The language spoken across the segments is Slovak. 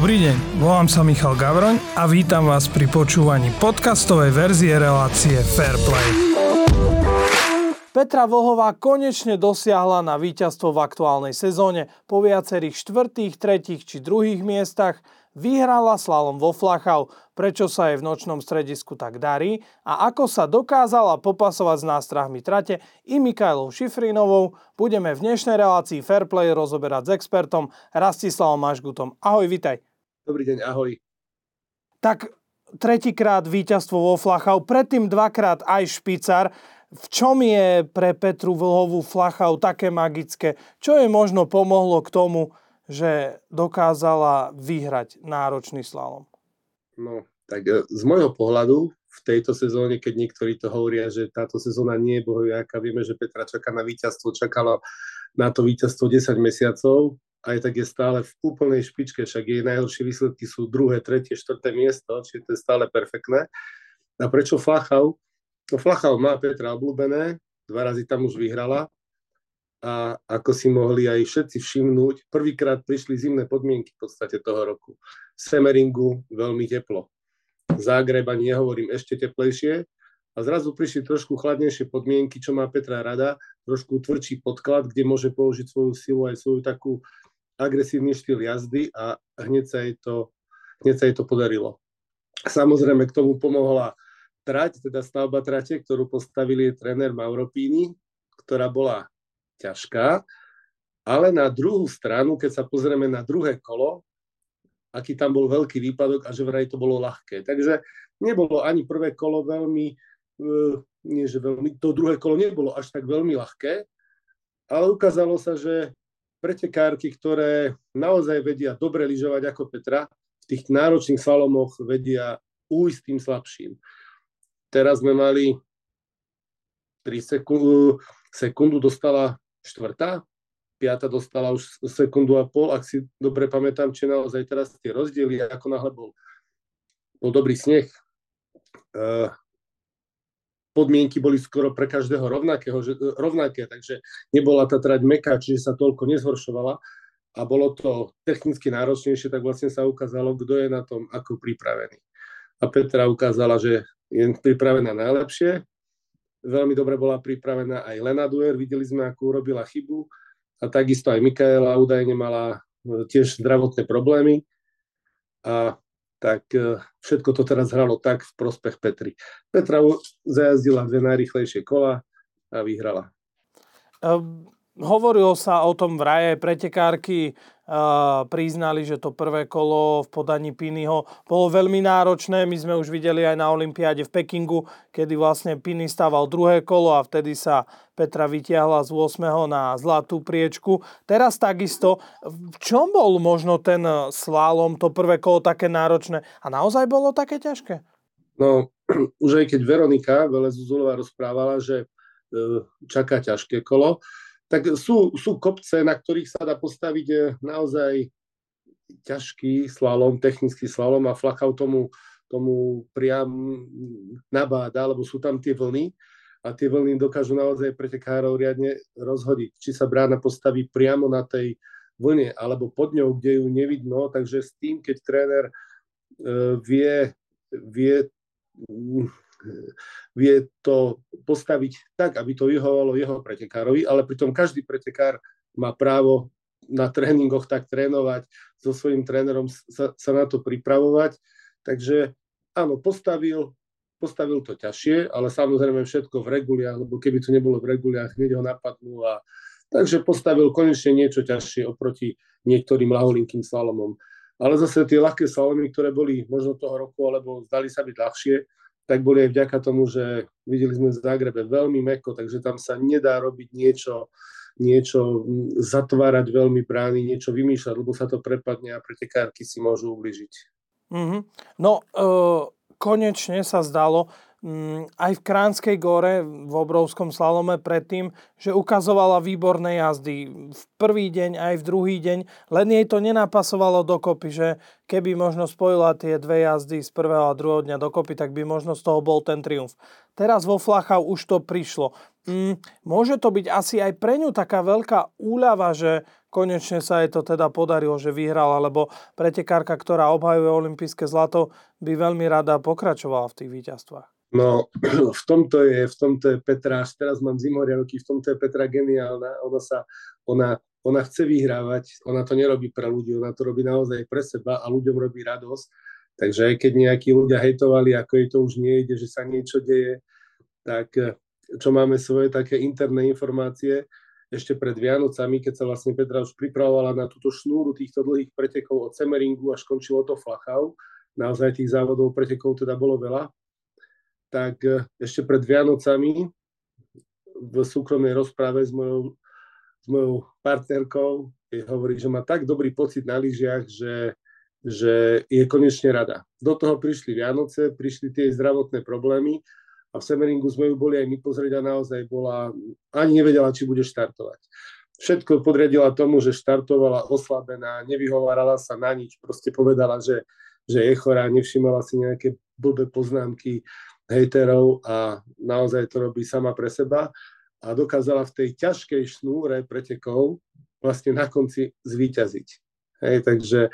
Dobrý deň, volám sa Michal Gavroň a vítam vás pri počúvaní podcastovej verzie relácie Fairplay. Petra Vlhová konečne dosiahla na víťazstvo v aktuálnej sezóne. Po viacerých štvrtých, tretích či druhých miestach vyhrala slalom vo Flachau, prečo sa jej v nočnom stredisku tak darí a ako sa dokázala popasovať s nástrahmi trate i Mikajlou Šifrinovou, budeme v dnešnej relácii Fairplay rozoberať s expertom Rastislavom Mašgutom. Ahoj, vitaj. Dobrý deň, ahoj. Tak tretíkrát víťazstvo vo Flachau, predtým dvakrát aj Špicar. V čom je pre Petru Vlhovú Flachau také magické? Čo jej možno pomohlo k tomu, že dokázala vyhrať náročný slalom? No, tak e, z môjho pohľadu v tejto sezóne, keď niektorí to hovoria, že táto sezóna nie je bohoviaká, vieme, že Petra čaká na víťazstvo, čakala na to víťazstvo 10 mesiacov, aj tak je stále v úplnej špičke, však jej najhoršie výsledky sú druhé, tretie, štvrté miesto, čiže to je stále perfektné. A prečo Flachau? No Flachau má Petra obľúbené, dva razy tam už vyhrala a ako si mohli aj všetci všimnúť, prvýkrát prišli zimné podmienky v podstate toho roku. V Semeringu veľmi teplo. Zágreb ani nehovorím ešte teplejšie a zrazu prišli trošku chladnejšie podmienky, čo má Petra rada, trošku tvrdší podklad, kde môže použiť svoju silu aj svoju takú agresívny štýl jazdy a hneď sa jej to, hneď sa jej to podarilo. Samozrejme k tomu pomohla trať, teda stavba trate, ktorú postavili tréner Mauropini, ktorá bola ťažká, ale na druhú stranu, keď sa pozrieme na druhé kolo, aký tam bol veľký výpadok a že vraj to bolo ľahké. Takže nebolo ani prvé kolo veľmi, nie že veľmi, to druhé kolo nebolo až tak veľmi ľahké, ale ukázalo sa, že pretekárky, ktoré naozaj vedia dobre lyžovať ako Petra, v tých náročných slalomoch vedia újsť tým slabším. Teraz sme mali 3 sekundu, sekundu dostala štvrtá, piata dostala už sekundu a pol, ak si dobre pamätám, či naozaj teraz tie rozdiely, ako náhle bol, bol dobrý sneh, uh, podmienky boli skoro pre každého rovnakého, že, rovnaké, takže nebola tá trať meká, čiže sa toľko nezhoršovala a bolo to technicky náročnejšie, tak vlastne sa ukázalo, kto je na tom ako pripravený. A Petra ukázala, že je pripravená najlepšie. Veľmi dobre bola pripravená aj Lena Duer, videli sme, ako urobila chybu. A takisto aj Mikaela údajne mala e, tiež zdravotné problémy. A tak e, všetko to teraz hralo tak v prospech Petry. Petra zajazdila dve najrychlejšie kola a vyhrala. Um, hovorilo sa o tom v raje pretekárky priznali, že to prvé kolo v podaní Pinyho bolo veľmi náročné. My sme už videli aj na Olympiáde v Pekingu, kedy vlastne Piny stával druhé kolo a vtedy sa Petra vytiahla z 8. na zlatú priečku. Teraz takisto, v čom bol možno ten slalom, to prvé kolo také náročné a naozaj bolo také ťažké? No, už aj keď Veronika Velezuzulová rozprávala, že e, čaká ťažké kolo, tak sú, sú kopce, na ktorých sa dá postaviť e, naozaj ťažký slalom, technický slalom a Flachau tomu, tomu priam nabáda, lebo sú tam tie vlny a tie vlny dokážu naozaj pretekárov riadne rozhodiť. Či sa brána postaví priamo na tej vlne alebo pod ňou, kde ju nevidno, takže s tým, keď tréner e, vie, vie vie to postaviť tak, aby to vyhovalo jeho pretekárovi, ale pritom každý pretekár má právo na tréningoch tak trénovať, so svojím trénerom sa, sa na to pripravovať. Takže áno, postavil, postavil to ťažšie, ale samozrejme všetko v reguliach, lebo keby to nebolo v reguliach, hneď ho napadnú a takže postavil konečne niečo ťažšie oproti niektorým laholinkým slalomom. Ale zase tie ľahké slalomy, ktoré boli možno toho roku, alebo zdali sa byť ľahšie, tak boli aj vďaka tomu, že videli sme v Zagrebe veľmi meko, takže tam sa nedá robiť niečo, niečo zatvárať veľmi brány, niečo vymýšľať, lebo sa to prepadne a pretekárky si môžu ubližiť. Mm-hmm. No, e, konečne sa zdalo, aj v Kránskej gore v obrovskom slalome predtým, že ukazovala výborné jazdy v prvý deň aj v druhý deň, len jej to nenapasovalo dokopy, že keby možno spojila tie dve jazdy z prvého a druhého dňa dokopy, tak by možno z toho bol ten triumf. Teraz vo Flachau už to prišlo. Mm, môže to byť asi aj pre ňu taká veľká úľava, že konečne sa jej to teda podarilo, že vyhrala, lebo pretekárka, ktorá obhajuje olympijské zlato, by veľmi rada pokračovala v tých víťazstvách. No, v tomto je, v tomto je Petra, až teraz mám zimoriavky, v tomto je Petra geniálna. Ona sa, ona, ona chce vyhrávať, ona to nerobí pre ľudí, ona to robí naozaj pre seba a ľuďom robí radosť. Takže aj keď nejakí ľudia hejtovali, ako jej to už nejde, že sa niečo deje, tak čo máme svoje také interné informácie, ešte pred Vianocami, keď sa vlastne Petra už pripravovala na túto šnúru týchto dlhých pretekov od Semeringu až končilo to Flachau, naozaj tých závodov pretekov teda bolo veľa, tak e, ešte pred Vianocami v súkromnej rozprave s mojou, s mojou partnerkou hovorí, že má tak dobrý pocit na lyžiach, že, že je konečne rada. Do toho prišli Vianoce, prišli tie zdravotné problémy a v Semeringu sme ju boli aj my pozrieť a naozaj bola, ani nevedela, či bude štartovať. Všetko podriadila tomu, že štartovala oslabená, nevyhovárala sa na nič, proste povedala, že, že je chorá, nevšimala si nejaké blbé poznámky, hejterov a naozaj to robí sama pre seba a dokázala v tej ťažkej šnúre pretekov vlastne na konci zvíťaziť. Hej, takže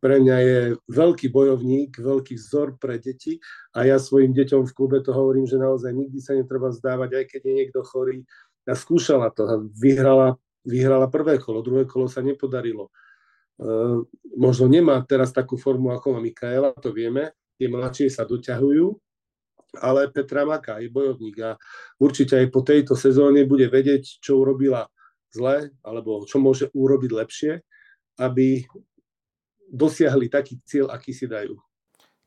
pre mňa je veľký bojovník, veľký vzor pre deti a ja svojim deťom v klube to hovorím, že naozaj nikdy sa netreba vzdávať, aj keď je niekto chorý. Ja skúšala to vyhrala, vyhrala prvé kolo, druhé kolo sa nepodarilo. Uh, možno nemá teraz takú formu ako Mikaela, to vieme, tie mladšie sa doťahujú, ale Petra Maka je bojovník a určite aj po tejto sezóne bude vedieť, čo urobila zle, alebo čo môže urobiť lepšie, aby dosiahli taký cieľ, aký si dajú.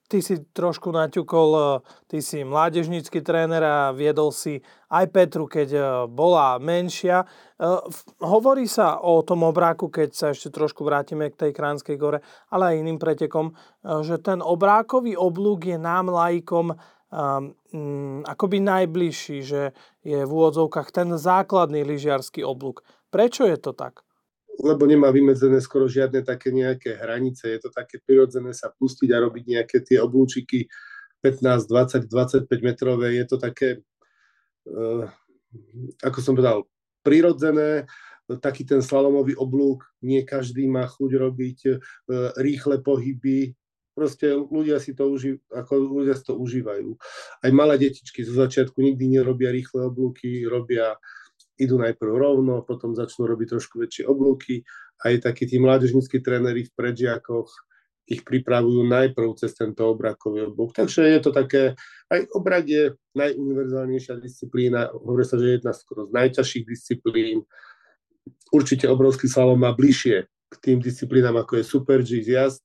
Ty si trošku naťukol, e, ty si mládežnícky tréner a viedol si aj Petru, keď e, bola menšia. E, hovorí sa o tom obráku, keď sa ešte trošku vrátime k tej Kránskej gore, ale aj iným pretekom, že ten obrákový oblúk je nám laikom um, akoby najbližší, že je v úvodzovkách ten základný lyžiarsky oblúk. Prečo je to tak? Lebo nemá vymedzené skoro žiadne také nejaké hranice. Je to také prirodzené sa pustiť a robiť nejaké tie oblúčiky 15, 20, 25 metrové. Je to také, uh, ako som povedal, prirodzené, taký ten slalomový oblúk, nie každý má chuť robiť uh, rýchle pohyby, proste ľudia si to, uži, ako ľudia si to užívajú. Aj malé detičky zo začiatku nikdy nerobia rýchle oblúky, robia, idú najprv rovno, potom začnú robiť trošku väčšie oblúky. Aj takí tí mládežníckí tréneri v predžiakoch ich pripravujú najprv cez tento obrakový oblúk. Takže je to také, aj obrak je najuniverzálnejšia disciplína, hovorí sa, že je jedna skoro z najťažších disciplín. Určite obrovský slalom má bližšie k tým disciplínám, ako je Super G jazd,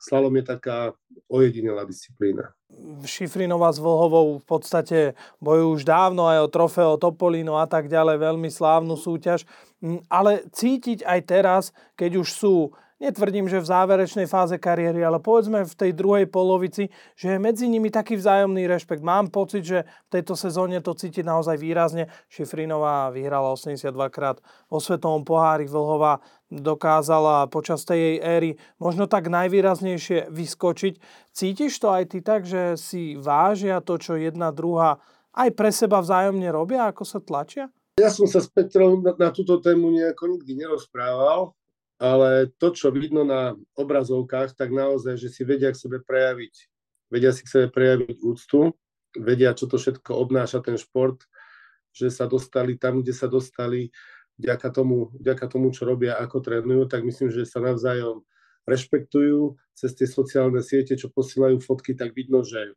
slalom je taká ojedinelá disciplína. Šifrinová s Vlhovou v podstate bojujú už dávno aj o trofeo Topolino a tak ďalej, veľmi slávnu súťaž. Mm, ale cítiť aj teraz, keď už sú netvrdím, že v záverečnej fáze kariéry, ale povedzme v tej druhej polovici, že je medzi nimi taký vzájomný rešpekt. Mám pocit, že v tejto sezóne to cíti naozaj výrazne. Šifrinová vyhrala 82 krát vo Svetovom pohári, Vlhová dokázala počas tej jej éry možno tak najvýraznejšie vyskočiť. Cítiš to aj ty tak, že si vážia to, čo jedna druhá aj pre seba vzájomne robia, ako sa tlačia? Ja som sa s Petrou na, na túto tému nejako nikdy nerozprával, ale to, čo vidno na obrazovkách, tak naozaj, že si vedia k sebe prejaviť, vedia si k sebe prejaviť úctu, vedia, čo to všetko obnáša ten šport, že sa dostali tam, kde sa dostali, vďaka tomu, vďaka tomu, čo robia, ako trénujú, tak myslím, že sa navzájom rešpektujú. Cez tie sociálne siete, čo posielajú fotky, tak vidno, že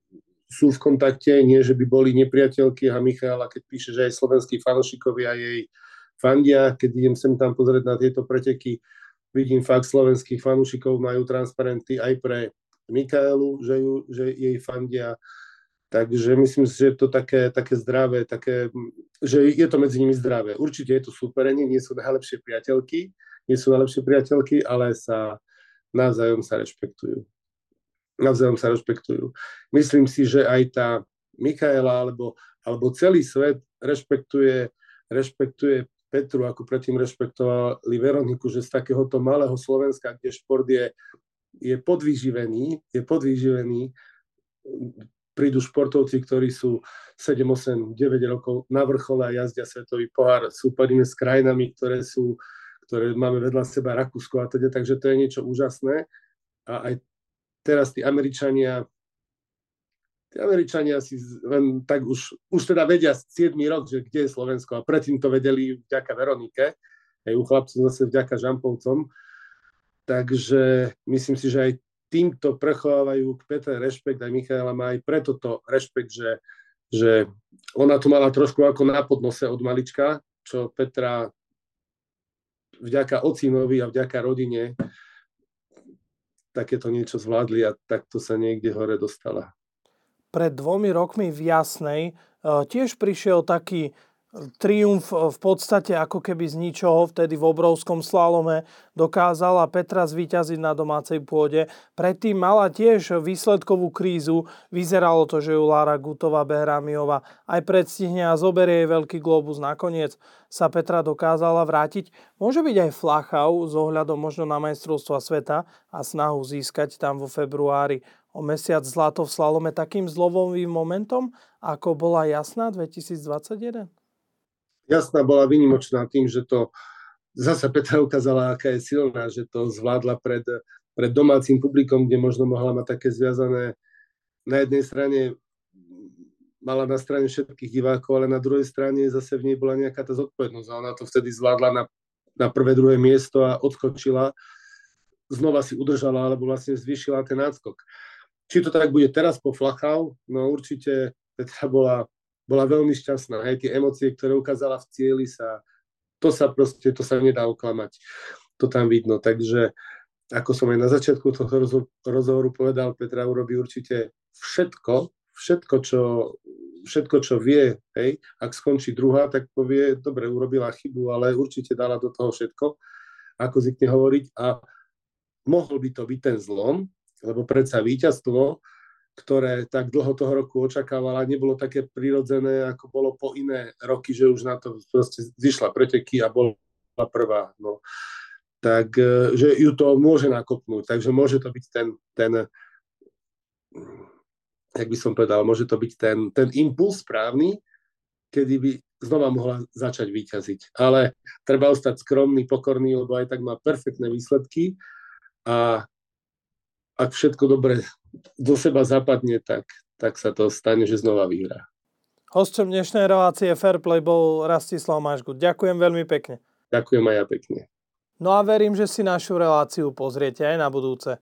sú v kontakte, nie že by boli nepriateľky. A Michala, keď píše, že aj slovenskí fanošikovia jej fandia, keď idem sem tam pozrieť na tieto preteky, vidím fakt slovenských fanúšikov, majú transparenty aj pre Mikaelu, že, ju, že jej fandia. Takže myslím si, že je to také, také zdravé, také, že je to medzi nimi zdravé. Určite je to súperenie, nie sú najlepšie priateľky, nie sú najlepšie priateľky, ale sa navzájom sa rešpektujú. Navzájom sa rešpektujú. Myslím si, že aj tá Mikaela alebo, alebo celý svet rešpektuje, rešpektuje Petru, ako predtým rešpektovali Veroniku, že z takéhoto malého Slovenska, kde šport je, je podvyživený, je podvyživený, prídu športovci, ktorí sú 7, 8, 9 rokov na vrchole a jazdia svetový pohár, súperíme s krajinami, ktoré sú ktoré máme vedľa seba Rakúsko a teda, takže to je niečo úžasné. A aj teraz tí Američania tí Američania si len tak už, už teda vedia 7 rok, že kde je Slovensko. A predtým to vedeli vďaka Veronike, aj u chlapcov zase vďaka Žampovcom. Takže myslím si, že aj týmto prechovávajú k Petre rešpekt, aj Michaela má aj preto to rešpekt, že, že ona to mala trošku ako na podnose od malička, čo Petra vďaka ocinovi a vďaka rodine takéto niečo zvládli a takto sa niekde hore dostala pred dvomi rokmi v Jasnej e, tiež prišiel taký triumf v podstate ako keby z ničoho, vtedy v obrovskom slalome dokázala Petra zvíťaziť na domácej pôde. Predtým mala tiež výsledkovú krízu, vyzeralo to, že ju Lara Gutová Behramiová aj predstihne a zoberie jej veľký globus. Nakoniec sa Petra dokázala vrátiť. Môže byť aj Flachau s ohľadom možno na majstrovstva sveta a snahu získať tam vo februári o mesiac zlato v slalome takým zlovovým momentom, ako bola jasná 2021? Jasná bola vynimočná tým, že to zasa Petra ukázala, aká je silná, že to zvládla pred, pred domácim publikom, kde možno mohla mať také zviazané na jednej strane mala na strane všetkých divákov, ale na druhej strane zase v nej bola nejaká tá zodpovednosť a ona to vtedy zvládla na, na prvé, druhé miesto a odskočila, znova si udržala alebo vlastne zvýšila ten náskok. Či to tak bude teraz po Flachau, no určite Petra bola, bola veľmi šťastná. Aj tie emócie, ktoré ukázala v cieli sa, to sa proste, to sa nedá oklamať. To tam vidno. Takže ako som aj na začiatku toho rozhovoru povedal, Petra urobí určite všetko, všetko, čo, všetko, čo vie, hej, ak skončí druhá, tak povie, dobre, urobila chybu, ale určite dala do toho všetko, ako zvykne hovoriť a mohol by to byť ten zlom, lebo predsa víťazstvo, ktoré tak dlho toho roku očakávala, nebolo také prirodzené, ako bolo po iné roky, že už na to proste zišla preteky a bola prvá. No. Tak, e, že ju to môže nakopnúť, takže môže to byť ten, ten jak by som povedal, môže to byť ten, ten impuls správny, kedy by znova mohla začať vyťaziť. Ale treba ostať skromný, pokorný, lebo aj tak má perfektné výsledky a ak všetko dobre do seba zapadne, tak, tak sa to stane, že znova vyhrá. Hostom dnešnej relácie Fairplay bol Rastislav Mašgut. Ďakujem veľmi pekne. Ďakujem aj ja pekne. No a verím, že si našu reláciu pozriete aj na budúce.